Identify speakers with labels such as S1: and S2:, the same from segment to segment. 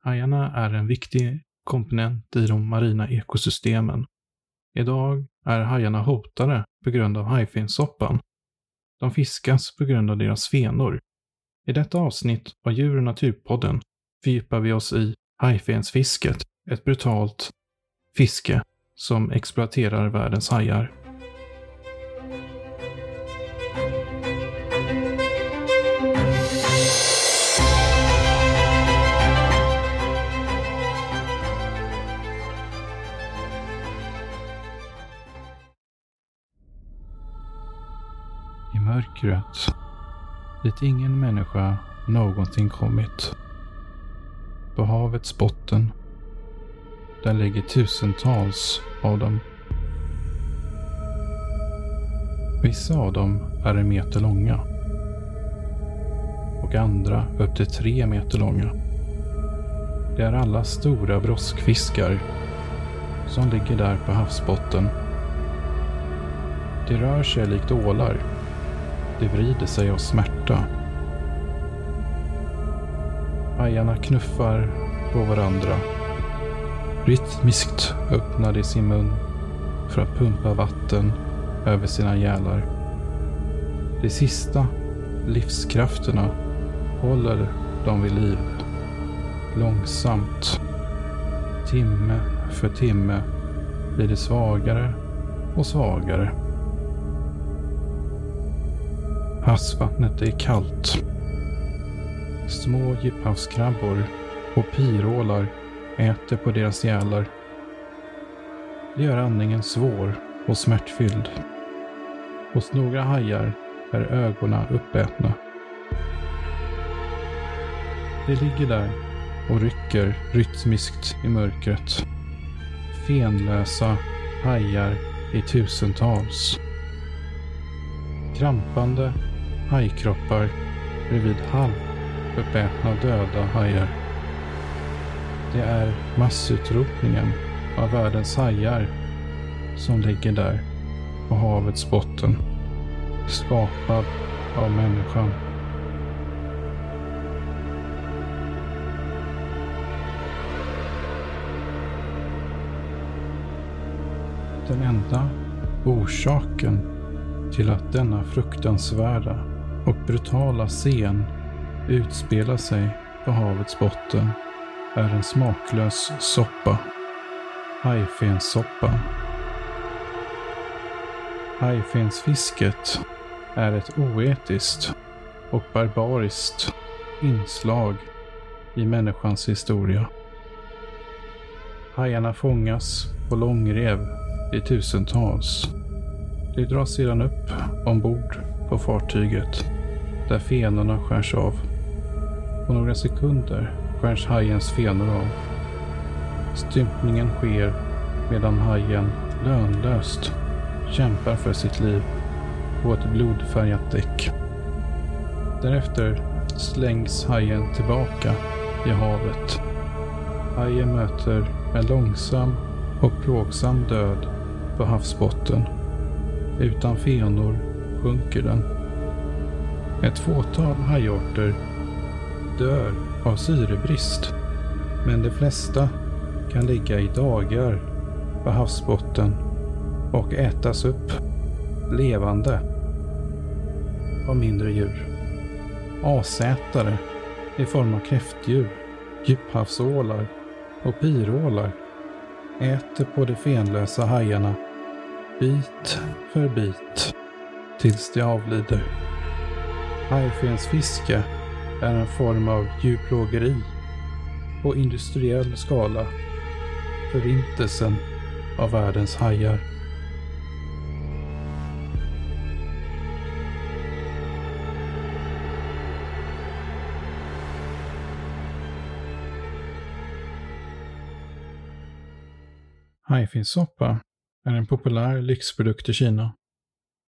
S1: Hajarna är en viktig komponent i de marina ekosystemen. Idag är hajarna hotade på grund av hajfenssoppan. De fiskas på grund av deras fenor. I detta avsnitt av Djur och naturpodden fördjupar vi oss i hajfensfisket, ett brutalt fiske som exploaterar världens hajar. Mörkret, dit ingen människa någonsin kommit. På havets botten, där ligger tusentals av dem. Vissa av dem är en meter långa. Och andra upp till tre meter långa. Det är alla stora broskfiskar som ligger där på havsbotten. De rör sig likt ålar det vrider sig av smärta. Hajarna knuffar på varandra. Rytmiskt öppnar de sin mun för att pumpa vatten över sina gälar. De sista livskrafterna håller dem vid liv. Långsamt, timme för timme, blir de svagare och svagare. Havsvattnet är kallt. Små djuphavskrabbor och pirålar äter på deras gälar. Det gör andningen svår och smärtfylld. Hos några hajar är ögonen uppätna. De ligger där och rycker rytmiskt i mörkret. Fenlösa hajar i tusentals. Krampande hajkroppar bredvid halvuppätna döda hajar. Det är massutrotningen av världens hajar som ligger där på havets botten. Skapad av människan. Den enda orsaken till att denna fruktansvärda och brutala scen utspelar sig på havets botten är en smaklös soppa. Hajfenssoppa. Hajfensfisket är ett oetiskt och barbariskt inslag i människans historia. Hajarna fångas på långrev i tusentals. De dras sedan upp ombord på fartyget där fenorna skärs av. På några sekunder skärs hajens fenor av. Stympningen sker medan hajen lönlöst kämpar för sitt liv på ett blodfärgat däck. Därefter slängs hajen tillbaka i havet. Hajen möter en långsam och plågsam död på havsbotten. Utan fenor sjunker den. Ett fåtal hajarter dör av syrebrist, men de flesta kan ligga i dagar på havsbotten och ätas upp levande av mindre djur. Asätare i form av kräftdjur, djuphavsålar och pyrålar äter på de fenlösa hajarna bit för bit tills de avlider. Hajfensfiske är en form av djurplågeri på industriell skala. Förintelsen av världens hajar. Hajfinssoppa är en populär lyxprodukt i Kina.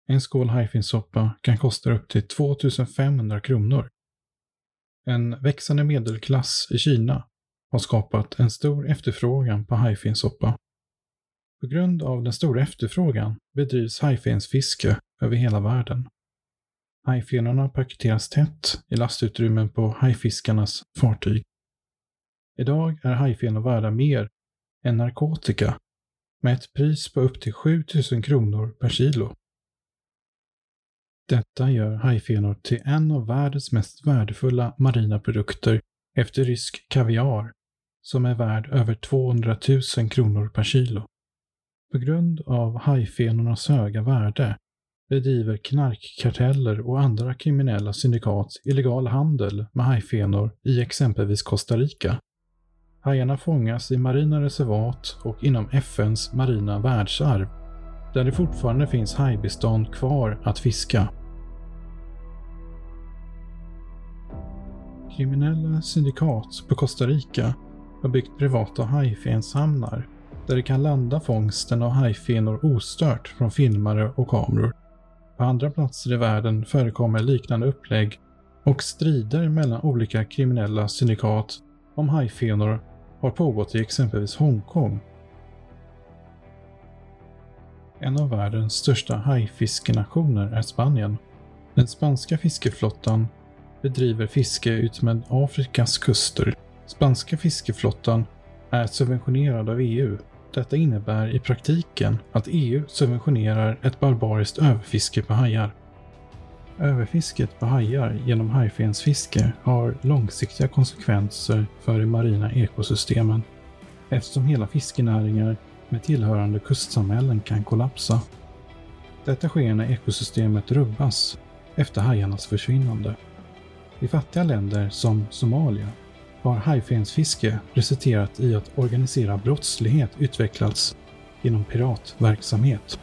S1: En skål hajfinssoppa kan kosta upp till 2500 kronor. En växande medelklass i Kina har skapat en stor efterfrågan på hajfinssoppa. På grund av den stora efterfrågan bedrivs hajfensfiske över hela världen. Hajfenorna paketeras tätt i lastutrymmen på hajfiskarnas fartyg. Idag är hajfenor värda mer än narkotika med ett pris på upp till 7000 kronor per kilo. Detta gör hajfenor till en av världens mest värdefulla marina produkter efter rysk kaviar som är värd över 200 000 kronor per kilo. På grund av hajfenornas höga värde bedriver knarkkarteller och andra kriminella syndikat illegal handel med hajfenor i exempelvis Costa Rica. Hajarna fångas i marina reservat och inom FNs marina världsarv, där det fortfarande finns hajbestånd kvar att fiska. Kriminella syndikat på Costa Rica har byggt privata hajfenshamnar där det kan landa fångsten av hajfenor ostört från filmare och kameror. På andra platser i världen förekommer liknande upplägg och strider mellan olika kriminella syndikat om hajfenor har pågått i exempelvis Hongkong. En av världens största hajfiskenationer är Spanien. Den spanska fiskeflottan bedriver fiske utmed Afrikas kuster. Spanska fiskeflottan är subventionerad av EU. Detta innebär i praktiken att EU subventionerar ett barbariskt överfiske på hajar. Överfisket på hajar genom hajfensfiske har långsiktiga konsekvenser för de marina ekosystemen eftersom hela fiskenäringar med tillhörande kustsamhällen kan kollapsa. Detta sker när ekosystemet rubbas efter hajarnas försvinnande. I fattiga länder som Somalia har hajfensfiske resulterat i att organiserad brottslighet utvecklats genom piratverksamhet.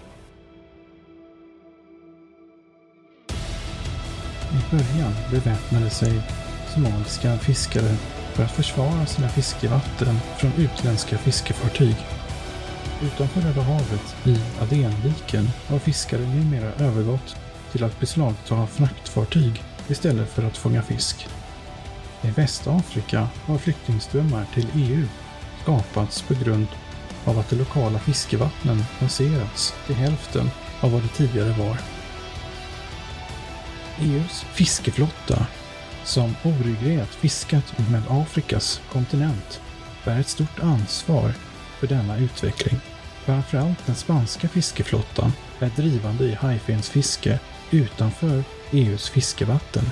S1: I början beväpnade sig somaliska fiskare för att försvara sina fiskevatten från utländska fiskefartyg. Utanför Röda havet i Adenviken har fiskare numera övergått till att beslagta fraktfartyg istället för att fånga fisk. I Västafrika har flyktingströmmar till EU skapats på grund av att de lokala fiskevattnen raserats till hälften av vad det tidigare var. EUs fiskeflotta, som oreglerat fiskat med Afrikas kontinent, bär ett stort ansvar för denna utveckling. Framförallt den spanska fiskeflottan är drivande i hajfensfiske utanför EUs fiskevatten.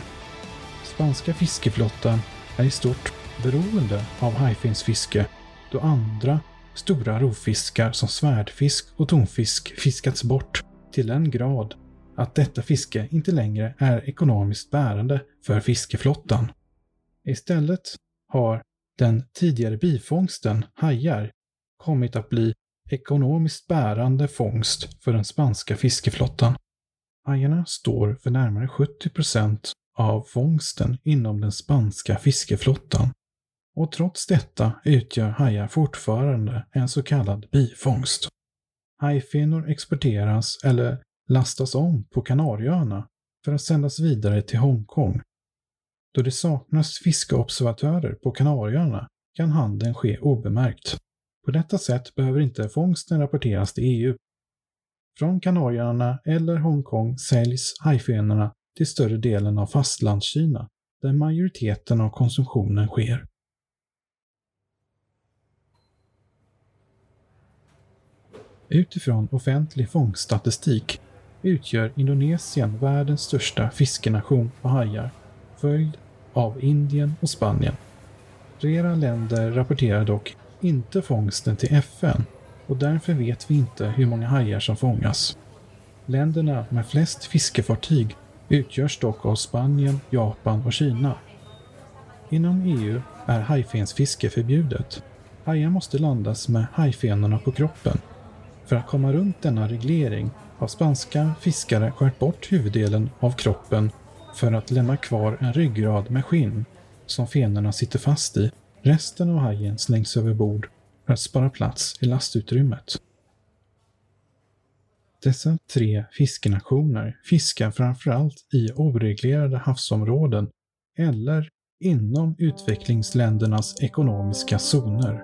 S1: Spanska fiskeflottan är i stort beroende av hajfensfiske då andra stora rovfiskar som svärdfisk och tonfisk fiskats bort till den grad att detta fiske inte längre är ekonomiskt bärande för fiskeflottan. Istället har den tidigare bifångsten, hajar, kommit att bli ekonomiskt bärande fångst för den spanska fiskeflottan. Hajarna står för närmare 70 procent av fångsten inom den spanska fiskeflottan. Och trots detta utgör hajar fortfarande en så kallad bifångst. Hajfenor exporteras eller lastas om på Kanarieöarna för att sändas vidare till Hongkong. Då det saknas fiskeobservatörer på Kanarieöarna kan handeln ske obemärkt. På detta sätt behöver inte fångsten rapporteras till EU. Från Kanarieöarna eller Hongkong säljs hajfenorna till större delen av fastlandskina, där majoriteten av konsumtionen sker. Utifrån offentlig fångststatistik utgör Indonesien världens största fiskenation på hajar, följd av Indien och Spanien. Flera länder rapporterar dock inte fångsten till FN och därför vet vi inte hur många hajar som fångas. Länderna med flest fiskefartyg utgörs dock av Spanien, Japan och Kina. Inom EU är hajfensfiske förbjudet. Hajar måste landas med hajfenorna på kroppen. För att komma runt denna reglering har spanska fiskare skärt bort huvuddelen av kroppen för att lämna kvar en ryggrad med skinn som fenorna sitter fast i. Resten av hajen slängs över bord för att spara plats i lastutrymmet. Dessa tre fiskenationer fiskar framförallt i oreglerade havsområden eller inom utvecklingsländernas ekonomiska zoner.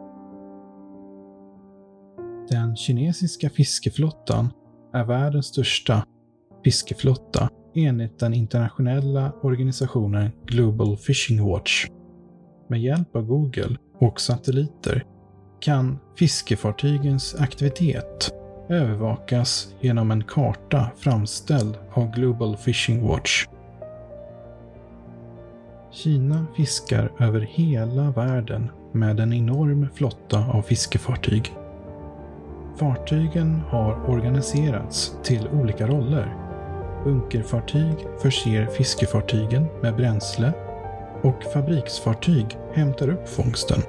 S1: Den kinesiska fiskeflottan är världens största fiskeflotta enligt den internationella organisationen Global Fishing Watch. Med hjälp av Google och satelliter kan fiskefartygens aktivitet övervakas genom en karta framställd av Global Fishing Watch. Kina fiskar över hela världen med en enorm flotta av fiskefartyg. Fartygen har organiserats till olika roller. Bunkerfartyg förser fiskefartygen med bränsle och fabriksfartyg hämtar upp fångsten.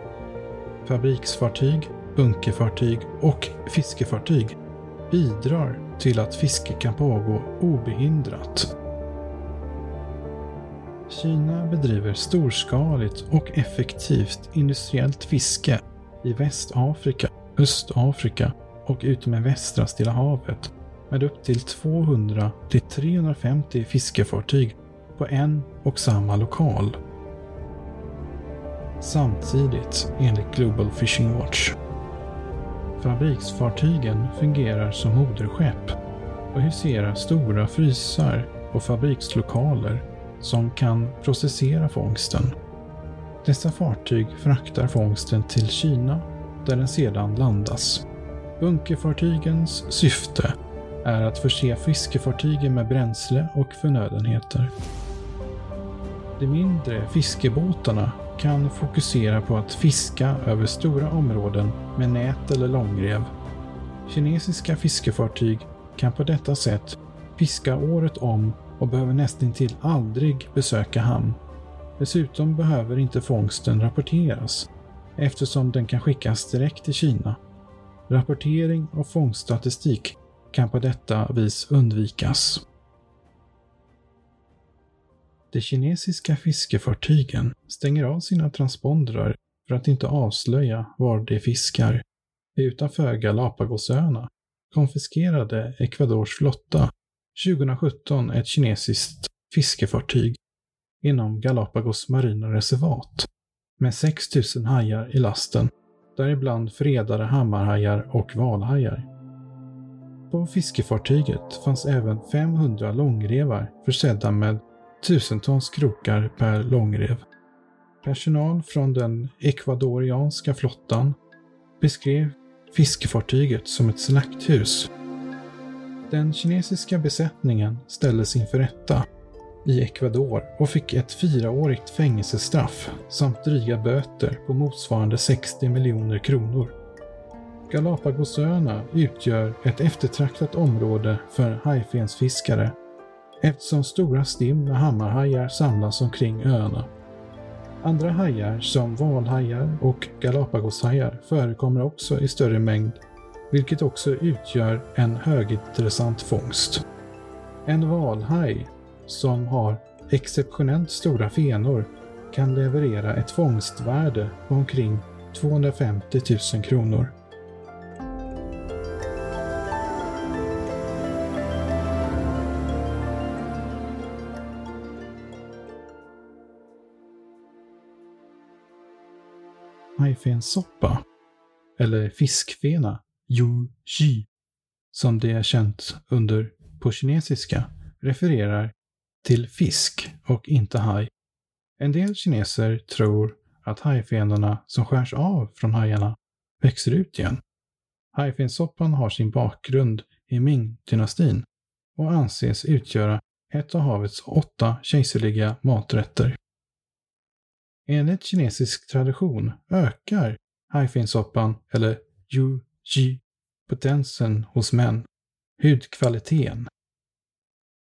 S1: Fabriksfartyg, bunkerfartyg och fiskefartyg bidrar till att fiske kan pågå obehindrat. Kina bedriver storskaligt och effektivt industriellt fiske i Västafrika, Östafrika och utmed västra Stilla havet med upp till 200 till 350 fiskefartyg på en och samma lokal. Samtidigt, enligt Global Fishing Watch. Fabriksfartygen fungerar som moderskepp och huserar stora frysar och fabrikslokaler som kan processera fångsten. Dessa fartyg fraktar fångsten till Kina där den sedan landas. Bunkerfartygens syfte är att förse fiskefartygen med bränsle och förnödenheter. De mindre fiskebåtarna kan fokusera på att fiska över stora områden med nät eller långrev. Kinesiska fiskefartyg kan på detta sätt fiska året om och behöver nästintill aldrig besöka hamn. Dessutom behöver inte fångsten rapporteras eftersom den kan skickas direkt till Kina. Rapportering och fångststatistik kan på detta vis undvikas. De kinesiska fiskefartygen stänger av sina transpondrar för att inte avslöja var de fiskar. Utanför Galapagosöarna konfiskerade Ecuadors flotta 2017 ett kinesiskt fiskefartyg inom Galapagos marina reservat med 6 000 hajar i lasten, däribland fredade hammarhajar och valhajar. På fiskefartyget fanns även 500 långrevar försedda med tusentals krokar per långrev. Personal från den ekvadorianska flottan beskrev fiskefartyget som ett slakthus. Den kinesiska besättningen ställdes inför rätta i Ecuador och fick ett fyraårigt fängelsestraff samt dryga böter på motsvarande 60 miljoner kronor. Galapagosöarna utgör ett eftertraktat område för hajfensfiskare eftersom stora stim med hammarhajar samlas omkring öarna. Andra hajar som valhajar och galapagoshajar förekommer också i större mängd, vilket också utgör en högintressant fångst. En valhaj som har exceptionellt stora fenor kan leverera ett fångstvärde på omkring 250 000 kronor. Hajfenssoppa, eller fiskfena, yu ji, som det är känt under på kinesiska, refererar till fisk och inte haj. En del kineser tror att hajfenorna som skärs av från hajarna växer ut igen. Hajfensoppan har sin bakgrund i Ming-dynastin och anses utgöra ett av havets åtta kejserliga maträtter. Enligt kinesisk tradition ökar haifinsoppan, eller yu ji, potensen hos män, hudkvaliteten.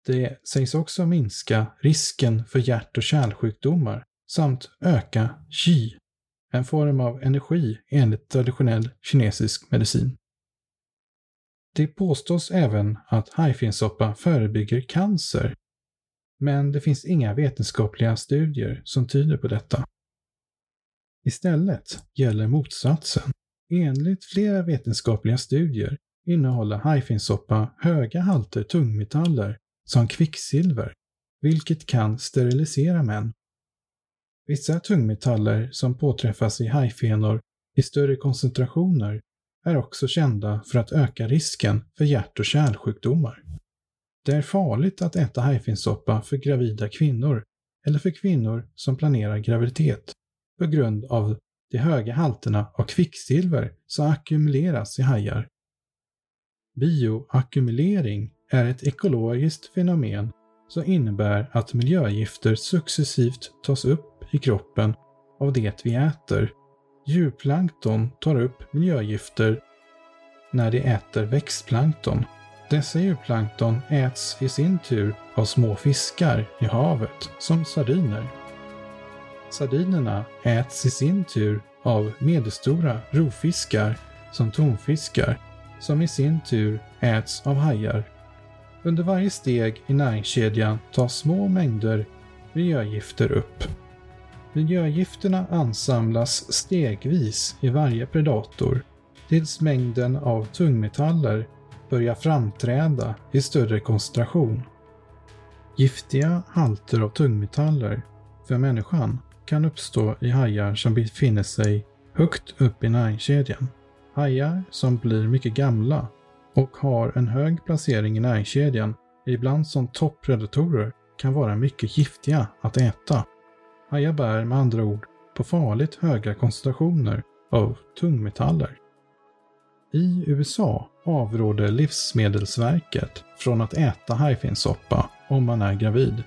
S1: Det sägs också minska risken för hjärt och kärlsjukdomar samt öka qi, en form av energi enligt traditionell kinesisk medicin. Det påstås även att hajfinsoppa förebygger cancer men det finns inga vetenskapliga studier som tyder på detta. Istället gäller motsatsen. Enligt flera vetenskapliga studier innehåller hajfinsoppa höga halter tungmetaller som kvicksilver, vilket kan sterilisera män. Vissa tungmetaller som påträffas i hajfenor i större koncentrationer är också kända för att öka risken för hjärt och kärlsjukdomar. Det är farligt att äta hajfenssoppa för gravida kvinnor eller för kvinnor som planerar graviditet på grund av de höga halterna av kvicksilver som ackumuleras i hajar. Bioackumulering är ett ekologiskt fenomen som innebär att miljögifter successivt tas upp i kroppen av det vi äter. Djurplankton tar upp miljögifter när de äter växtplankton. Dessa djurplankton äts i sin tur av små fiskar i havet, som sardiner. Sardinerna äts i sin tur av medelstora rovfiskar, som tonfiskar, som i sin tur äts av hajar. Under varje steg i näringskedjan tas små mängder miljögifter upp. Miljögifterna ansamlas stegvis i varje predator tills mängden av tungmetaller börjar framträda i större koncentration. Giftiga halter av tungmetaller för människan kan uppstå i hajar som befinner sig högt upp i näringskedjan. Hajar som blir mycket gamla och har en hög placering i näringskedjan, ibland som toppredatorer, kan vara mycket giftiga att äta. Hajar bär med andra ord på farligt höga koncentrationer av tungmetaller. I USA avråder Livsmedelsverket från att äta hajfinsoppa om man är gravid.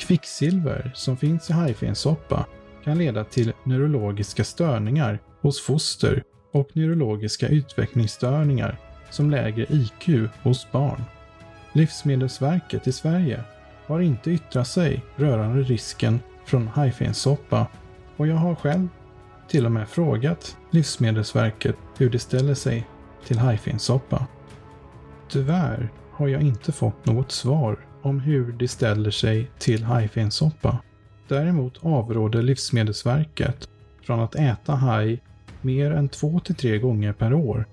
S1: Kvicksilver som finns i hajfinsoppa kan leda till neurologiska störningar hos foster och neurologiska utvecklingsstörningar som lägre IQ hos barn. Livsmedelsverket i Sverige har inte yttrat sig rörande risken från hajfinsoppa och jag har själv till och med frågat Livsmedelsverket hur de ställer sig till hajfinsoppa. Tyvärr har jag inte fått något svar om hur de ställer sig till hajfinsoppa. Däremot avråder Livsmedelsverket från att äta haj mer än 2-3 gånger per år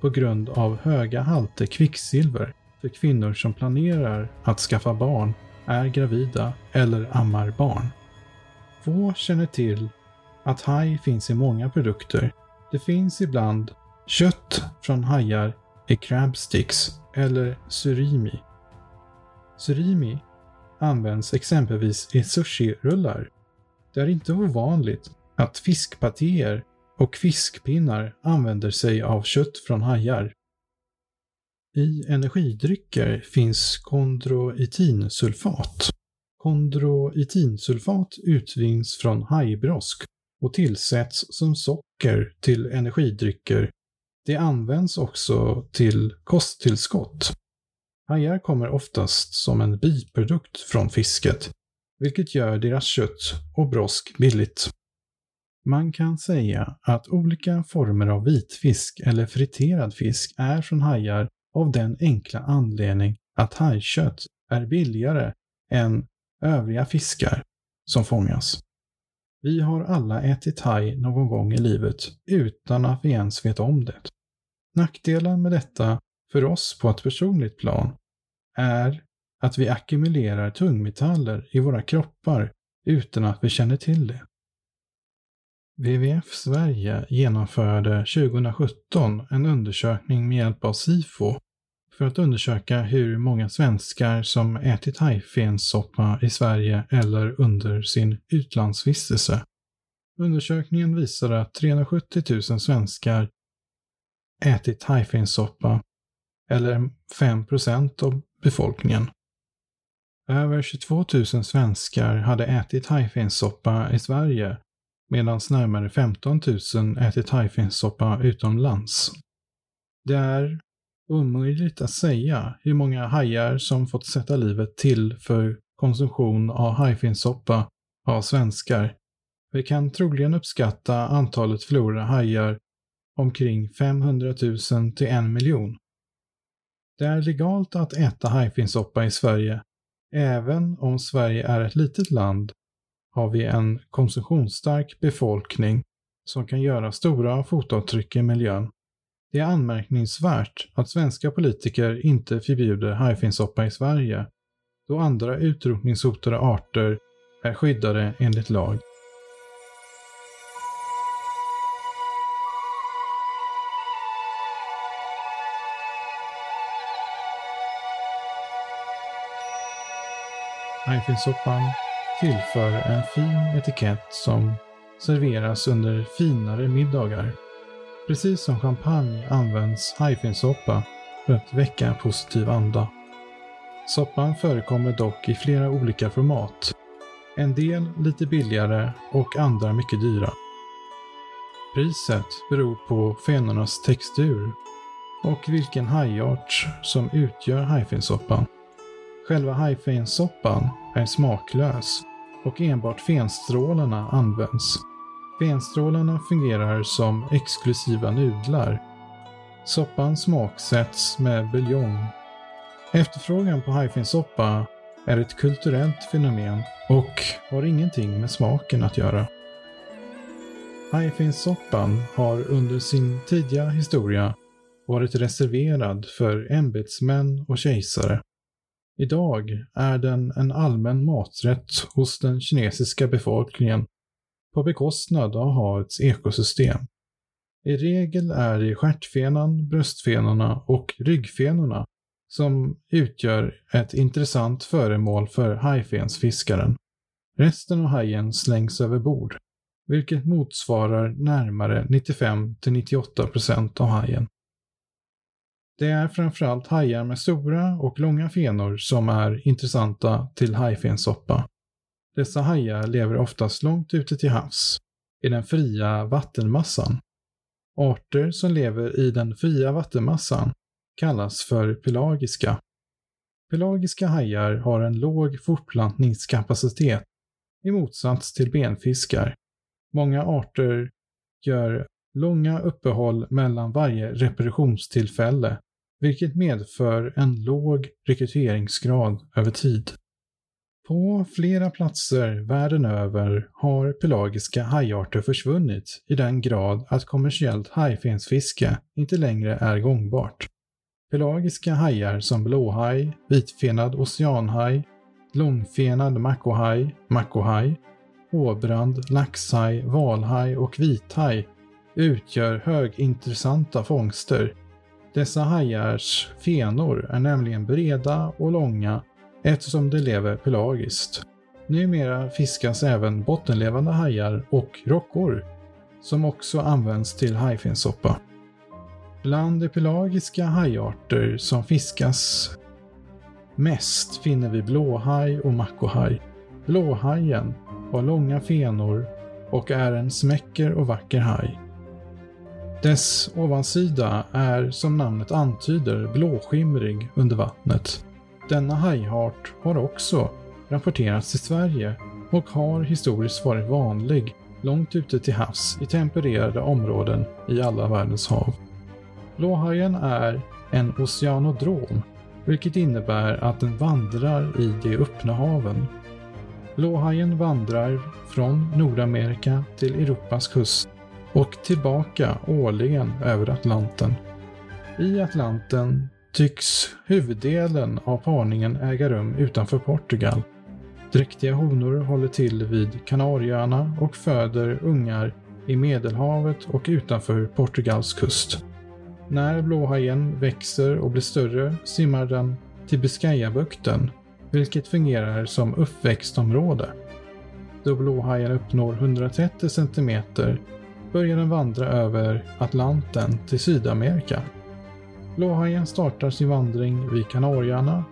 S1: på grund av höga halter kvicksilver för kvinnor som planerar att skaffa barn, är gravida eller ammar barn. Få känner till att haj finns i många produkter. Det finns ibland kött från hajar är crabsticks eller surimi. Surimi används exempelvis i sushi-rullar. Det är inte ovanligt att fiskpatéer och fiskpinnar använder sig av kött från hajar. I energidrycker finns kondroitinsulfat. Kondroitinsulfat utvinns från hajbrosk och tillsätts som socker till energidrycker. Det används också till kosttillskott. Hajar kommer oftast som en biprodukt från fisket, vilket gör deras kött och brosk billigt. Man kan säga att olika former av vitfisk eller friterad fisk är från hajar av den enkla anledning att hajkött är billigare än övriga fiskar som fångas. Vi har alla ätit haj någon gång i livet utan att vi ens vet om det. Nackdelen med detta för oss på ett personligt plan är att vi ackumulerar tungmetaller i våra kroppar utan att vi känner till det. WWF Sverige genomförde 2017 en undersökning med hjälp av SIFO för att undersöka hur många svenskar som ätit hajfenssoppa i Sverige eller under sin utlandsvistelse. Undersökningen visade att 370 000 svenskar ätit hajfenssoppa, eller 5 procent av befolkningen. Över 22 000 svenskar hade ätit hajfenssoppa i Sverige medan närmare 15 000 ätit hajfenssoppa utomlands. Det är omöjligt att säga hur många hajar som fått sätta livet till för konsumtion av hajfinsoppa av svenskar. Vi kan troligen uppskatta antalet förlorade hajar omkring 500 000 till en miljon. Det är legalt att äta hajfinsoppa i Sverige. Även om Sverige är ett litet land har vi en konsumtionsstark befolkning som kan göra stora fotavtryck i miljön. Det är anmärkningsvärt att svenska politiker inte förbjuder hajfenssoppa i Sverige, då andra utrotningshotade arter är skyddade enligt lag. Hajfenssoppan tillför en fin etikett som serveras under finare middagar. Precis som champagne används hajfinsoppa för att väcka en positiv anda. Soppan förekommer dock i flera olika format. En del lite billigare och andra mycket dyra. Priset beror på fenornas textur och vilken hajart som utgör hajfinsoppan. Själva hajfinsoppan är smaklös och enbart fenstrålarna används. Benstrålarna fungerar som exklusiva nudlar. Soppan smaksätts med buljong. Efterfrågan på hajfinsoppa är ett kulturellt fenomen och har ingenting med smaken att göra. Hajfinsoppan har under sin tidiga historia varit reserverad för ämbetsmän och kejsare. Idag är den en allmän maträtt hos den kinesiska befolkningen på bekostnad av havets ekosystem. I regel är det stjärtfenan, bröstfenorna och ryggfenorna som utgör ett intressant föremål för hajfensfiskaren. Resten av hajen slängs över bord, vilket motsvarar närmare 95-98% av hajen. Det är framförallt hajar med stora och långa fenor som är intressanta till hajfensoppa. Dessa hajar lever oftast långt ute till havs, i den fria vattenmassan. Arter som lever i den fria vattenmassan kallas för pelagiska. Pelagiska hajar har en låg fortplantningskapacitet i motsats till benfiskar. Många arter gör långa uppehåll mellan varje reproduktionstillfälle vilket medför en låg rekryteringsgrad över tid. På flera platser världen över har pelagiska hajarter försvunnit i den grad att kommersiellt hajfensfiske inte längre är gångbart. Pelagiska hajar som blåhaj, vitfenad oceanhaj, långfenad makohaj, makohaj, åbrand, laxhaj, valhaj och vithaj utgör högintressanta fångster dessa hajars fenor är nämligen breda och långa eftersom de lever pelagiskt. Numera fiskas även bottenlevande hajar och rockor som också används till hajfinsoppa. Bland de pelagiska hajarter som fiskas mest finner vi blåhaj och makohaj. Blåhajen har långa fenor och är en smäcker och vacker haj. Dess ovansida är som namnet antyder blåskimrig under vattnet. Denna hajart har också rapporterats i Sverige och har historiskt varit vanlig långt ute till havs i tempererade områden i alla världens hav. Blåhajen är en oceanodrom, vilket innebär att den vandrar i de öppna haven. Blåhajen vandrar från Nordamerika till Europas kust och tillbaka årligen över Atlanten. I Atlanten tycks huvuddelen av parningen äga rum utanför Portugal. Dräktiga honor håller till vid Kanarieöarna och föder ungar i Medelhavet och utanför Portugals kust. När blåhajen växer och blir större simmar den till Biscayabukten, vilket fungerar som uppväxtområde. Då blåhajen uppnår 130 cm börjar den vandra över Atlanten till Sydamerika. Blåhajen startar sin vandring vid Kanarieöarna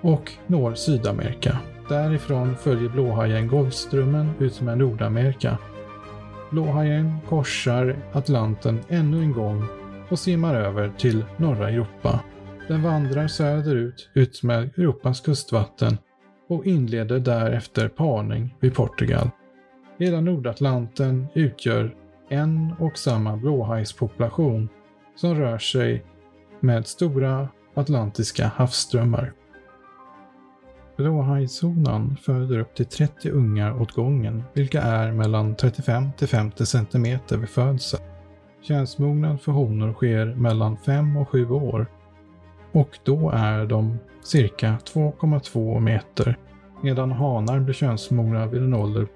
S1: och når Sydamerika. Därifrån följer blåhajen Golfströmmen utmed Nordamerika. Blåhajen korsar Atlanten ännu en gång och simmar över till norra Europa. Den vandrar söderut ut med Europas kustvatten och inleder därefter parning vid Portugal. Hela Nordatlanten utgör en och samma blåhajspopulation som rör sig med stora atlantiska havsströmmar. Blåhajshonan föder upp till 30 ungar åt gången, vilka är mellan 35 till 50 cm vid födseln. Könsmognad för honor sker mellan 5 och 7 år och då är de cirka 2,2 meter medan hanar blir könsmogna vid en ålder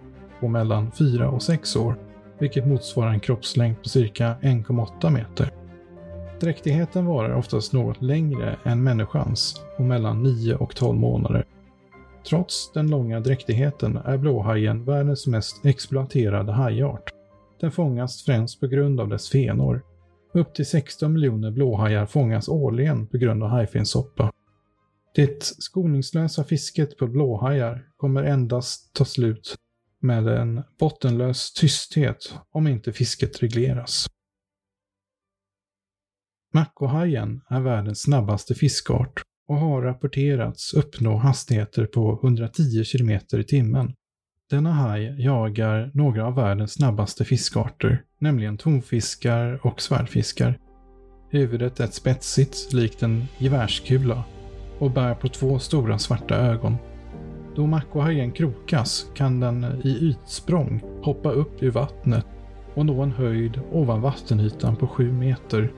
S1: på mellan 4 och 6 år vilket motsvarar en kroppslängd på cirka 1,8 meter. Dräktigheten varar oftast något längre än människans och mellan 9 och 12 månader. Trots den långa dräktigheten är blåhajen världens mest exploaterade hajart. Den fångas främst på grund av dess fenor. Upp till 16 miljoner blåhajar fångas årligen på grund av hajfenssoppa. Det skoningslösa fisket på blåhajar kommer endast ta slut med en bottenlös tysthet om inte fisket regleras. Makohajen är världens snabbaste fiskart och har rapporterats uppnå hastigheter på 110 km i timmen. Denna haj jagar några av världens snabbaste fiskarter, nämligen tonfiskar och svärdfiskar. Huvudet är spetsigt likt en gevärskula och bär på två stora svarta ögon. Då Makohajen krokas kan den i ytsprång hoppa upp ur vattnet och nå en höjd ovan vattenytan på 7 meter.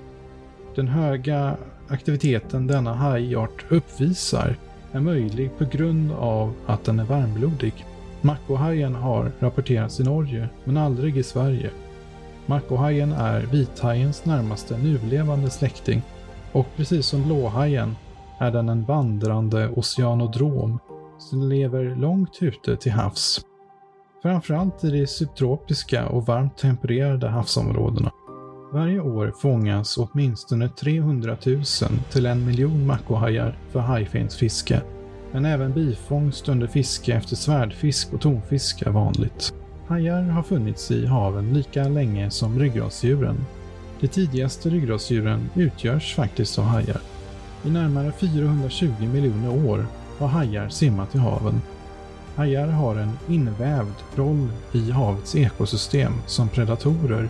S1: Den höga aktiviteten denna hajart uppvisar är möjlig på grund av att den är varmblodig. Makohajen har rapporterats i Norge, men aldrig i Sverige. Makohajen är vithajens närmaste nulevande släkting och precis som blåhajen är den en vandrande oceanodrom som lever långt ute till havs. Framförallt i de subtropiska och varmt tempererade havsområdena. Varje år fångas åtminstone 300 000 till en miljon mackohajar för hajfensfiske, men även bifångst under fiske efter svärdfisk och tonfisk är vanligt. Hajar har funnits i haven lika länge som ryggradsdjuren. De tidigaste ryggradsdjuren utgörs faktiskt av hajar. I närmare 420 miljoner år har hajar simmat i haven. Hajar har en invävd roll i havets ekosystem som predatorer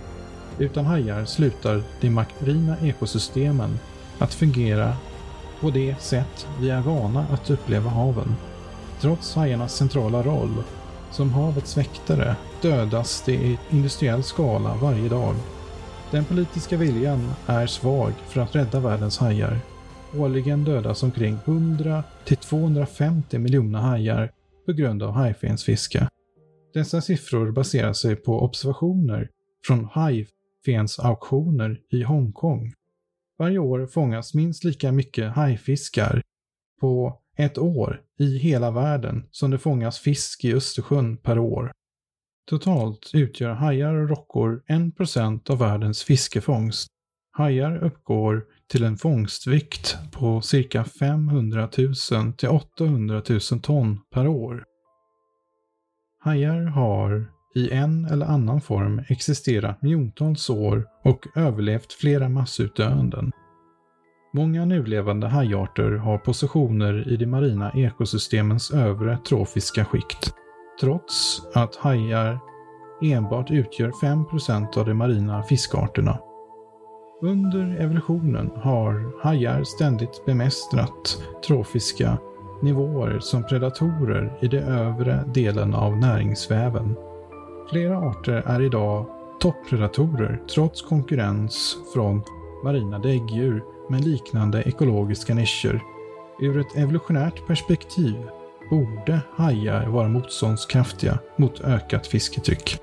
S1: utan hajar slutar de marina ekosystemen att fungera på det sätt vi är vana att uppleva haven. Trots hajarnas centrala roll som havets väktare dödas de i industriell skala varje dag. Den politiska viljan är svag för att rädda världens hajar. Årligen dödas omkring 100 till 250 miljoner hajar på grund av hajfensfiske. Dessa siffror baserar sig på observationer från haj auktioner i Hongkong. Varje år fångas minst lika mycket hajfiskar på ett år i hela världen som det fångas fisk i Östersjön per år. Totalt utgör hajar och rockor 1% av världens fiskefångst. Hajar uppgår till en fångstvikt på cirka 500 000 till 800 000 ton per år. Hajar har i en eller annan form existerat miljontals år och överlevt flera massutdöenden. Många nulevande hajarter har positioner i de marina ekosystemens övre trofiska skikt, trots att hajar enbart utgör 5% av de marina fiskarterna. Under evolutionen har hajar ständigt bemästrat trofiska nivåer som predatorer i den övre delen av näringsväven. Flera arter är idag toppredatorer trots konkurrens från marina däggdjur med liknande ekologiska nischer. Ur ett evolutionärt perspektiv borde hajar vara motståndskraftiga mot ökat fisketryck.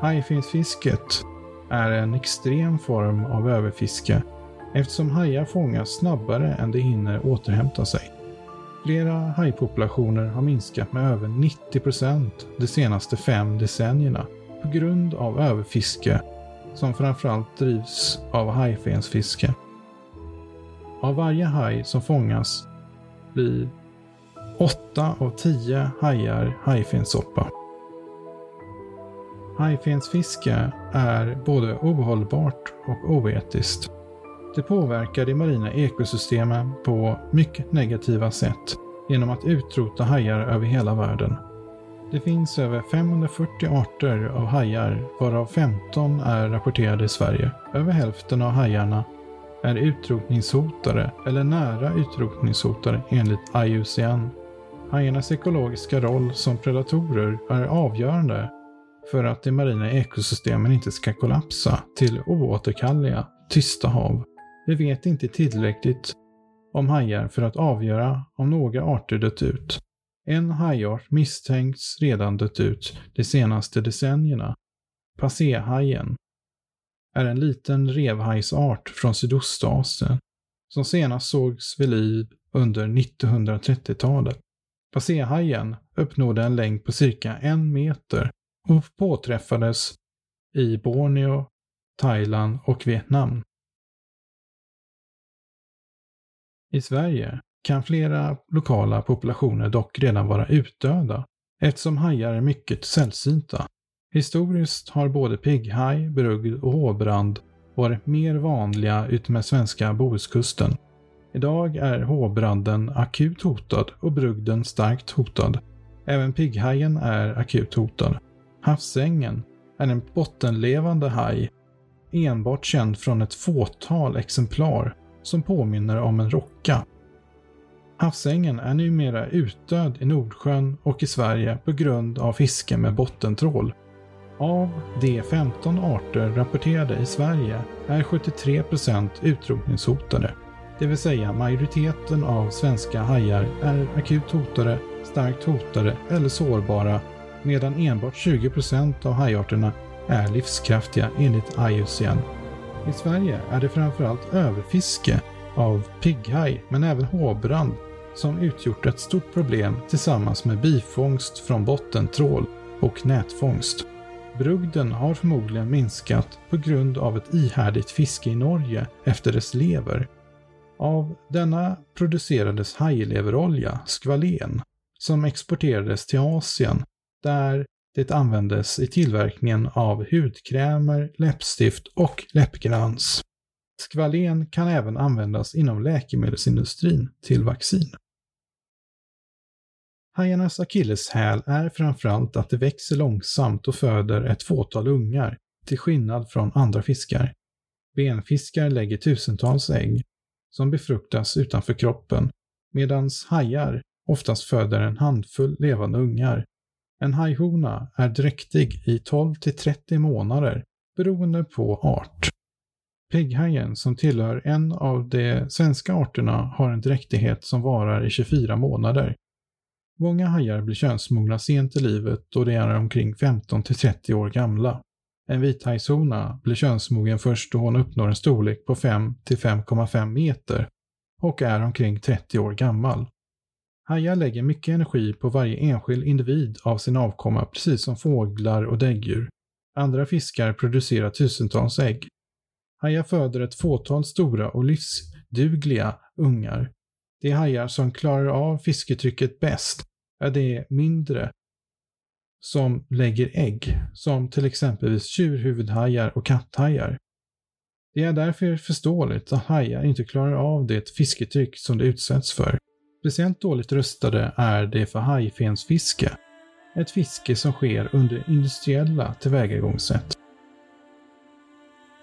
S1: Hajfinsfisket är en extrem form av överfiske eftersom hajar fångas snabbare än de hinner återhämta sig. Flera hajpopulationer har minskat med över 90 procent de senaste fem decennierna på grund av överfiske som framförallt drivs av hajfensfiske. Av varje haj som fångas blir 8 av 10 hajar hajfenssoppa. Hajfensfiske är både ohållbart och oetiskt. Det påverkar de marina ekosystemen på mycket negativa sätt genom att utrota hajar över hela världen. Det finns över 540 arter av hajar varav 15 är rapporterade i Sverige. Över hälften av hajarna är utrotningshotade eller nära utrotningshotade enligt IUCN. Hajarnas ekologiska roll som predatorer är avgörande för att de marina ekosystemen inte ska kollapsa till oåterkalleliga, tysta hav. Vi vet inte tillräckligt om hajar för att avgöra om några arter dött ut. En hajart misstänks redan dött ut de senaste decennierna. Passéhajen är en liten revhajsart från Sydostasien som senast sågs vid liv under 1930-talet. Passéhajen uppnådde en längd på cirka en meter och påträffades i Borneo, Thailand och Vietnam. I Sverige kan flera lokala populationer dock redan vara utdöda eftersom hajar är mycket sällsynta. Historiskt har både pigghaj, brugd och håbrand varit mer vanliga utmed svenska Bohuskusten. Idag är håbranden akut hotad och brugden starkt hotad. Även pigghajen är akut hotad. Havsängen är en bottenlevande haj, enbart känd från ett fåtal exemplar som påminner om en rocka. Havsängen är numera utdöd i Nordsjön och i Sverige på grund av fiske med bottentrål. Av de 15 arter rapporterade i Sverige är 73% utrotningshotade. Det vill säga majoriteten av svenska hajar är akut hotade, starkt hotade eller sårbara medan enbart 20% av hajarterna är livskraftiga enligt IUCN. I Sverige är det framförallt överfiske av pigghaj men även håbrand som utgjort ett stort problem tillsammans med bifångst från bottentrål och nätfångst. Brugden har förmodligen minskat på grund av ett ihärdigt fiske i Norge efter dess lever. Av denna producerades hajleverolja, skvalen, som exporterades till Asien där det användes i tillverkningen av hudkrämer, läppstift och läppglans. Skvalen kan även användas inom läkemedelsindustrin till vaccin. Hajarnas akilleshäl är framförallt att de växer långsamt och föder ett fåtal ungar, till skillnad från andra fiskar. Benfiskar lägger tusentals ägg, som befruktas utanför kroppen, medan hajar oftast föder en handfull levande ungar. En hajhona är dräktig i 12 till 30 månader, beroende på art. Pigghajen, som tillhör en av de svenska arterna, har en dräktighet som varar i 24 månader. Många hajar blir könsmogna sent i livet då de är omkring 15 till 30 år gamla. En vithajshona blir könsmogen först då hon uppnår en storlek på 5 till 5,5 meter och är omkring 30 år gammal. Hajar lägger mycket energi på varje enskild individ av sin avkomma precis som fåglar och däggdjur. Andra fiskar producerar tusentals ägg. Hajar föder ett fåtal stora och livsdugliga ungar. De hajar som klarar av fisketrycket bäst är de mindre som lägger ägg, som till exempelvis tjurhuvudhajar och katthajar. Det är därför förståeligt att hajar inte klarar av det fisketryck som de utsätts för. Speciellt dåligt rustade är de för hajfensfiske, ett fiske som sker under industriella tillvägagångssätt.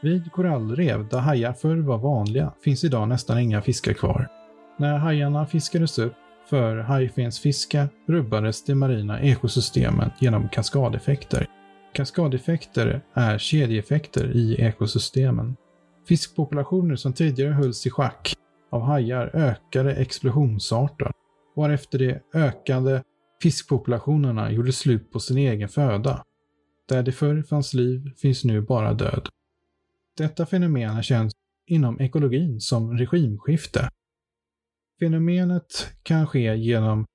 S1: Vid korallrev där hajar förr var vanliga finns idag nästan inga fiskar kvar. När hajarna fiskades upp för hajfensfiske rubbades de marina ekosystemen genom kaskadeffekter. Kaskadeffekter är kedjeeffekter i ekosystemen. Fiskpopulationer som tidigare hölls i schack av hajar ökade explosionsartat, varefter de ökande fiskpopulationerna gjorde slut på sin egen föda. Där det förr fanns liv finns nu bara död. Detta fenomen känns inom ekologin som regimskifte. Fenomenet kan ske genom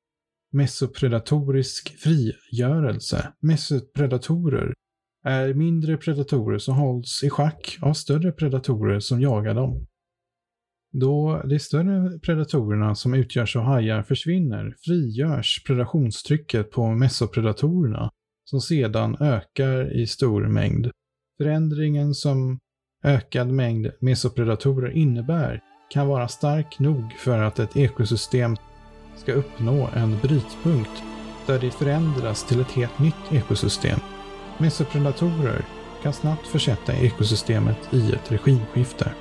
S1: mesopredatorisk frigörelse. Mesopredatorer är mindre predatorer som hålls i schack av större predatorer som jagar dem. Då de större predatorerna som utgörs av hajar försvinner frigörs predationstrycket på mesopredatorerna som sedan ökar i stor mängd. Förändringen som ökad mängd mesopredatorer innebär kan vara stark nog för att ett ekosystem ska uppnå en brytpunkt där det förändras till ett helt nytt ekosystem. Mesopredatorer kan snabbt försätta ekosystemet i ett regimskifte.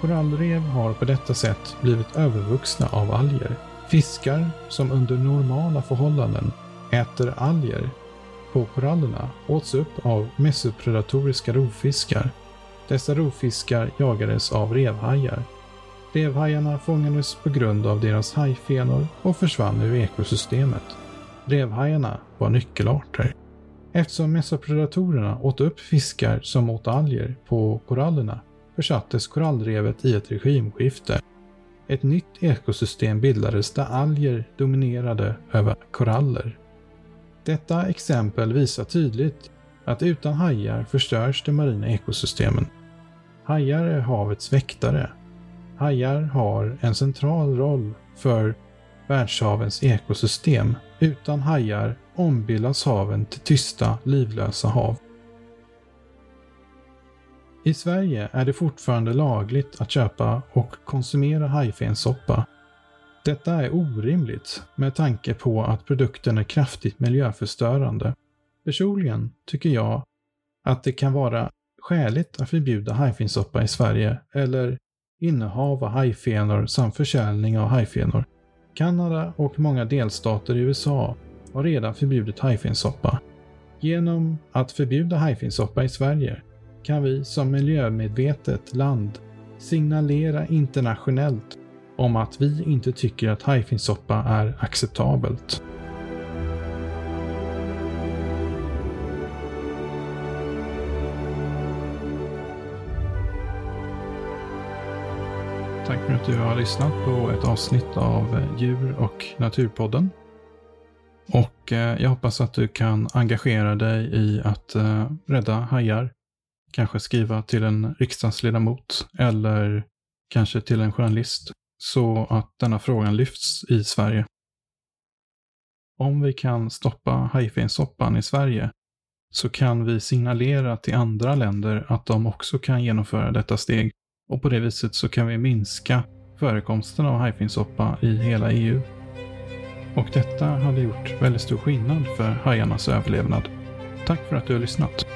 S1: Korallrev har på detta sätt blivit övervuxna av alger. Fiskar som under normala förhållanden äter alger på korallerna åts upp av mesopredatoriska rovfiskar. Dessa rovfiskar jagades av revhajar. Revhajarna fångades på grund av deras hajfenor och försvann ur ekosystemet. Revhajarna var nyckelarter. Eftersom mesopredatorerna åt upp fiskar som åt alger på korallerna försattes korallrevet i ett regimskifte. Ett nytt ekosystem bildades där alger dominerade över koraller. Detta exempel visar tydligt att utan hajar förstörs de marina ekosystemen. Hajar är havets väktare. Hajar har en central roll för världshavens ekosystem. Utan hajar ombildas haven till tysta, livlösa hav. I Sverige är det fortfarande lagligt att köpa och konsumera hajfenssoppa. Detta är orimligt med tanke på att produkten är kraftigt miljöförstörande. Personligen tycker jag att det kan vara skäligt att förbjuda hajfenssoppa i Sverige eller innehav av hajfenor samt försäljning av hajfenor. Kanada och många delstater i USA har redan förbjudit hajfenssoppa. Genom att förbjuda hajfenssoppa i Sverige kan vi som miljömedvetet land signalera internationellt om att vi inte tycker att hajfinsoppa är acceptabelt. Tack för att du har lyssnat på ett avsnitt av Djur och naturpodden. Och eh, jag hoppas att du kan engagera dig i att eh, rädda hajar. Kanske skriva till en riksdagsledamot eller kanske till en journalist så att denna frågan lyfts i Sverige. Om vi kan stoppa hajfensoppan i Sverige så kan vi signalera till andra länder att de också kan genomföra detta steg och på det viset så kan vi minska förekomsten av hajfensoppa i hela EU. Och detta hade gjort väldigt stor skillnad för hajarnas överlevnad. Tack för att du har lyssnat.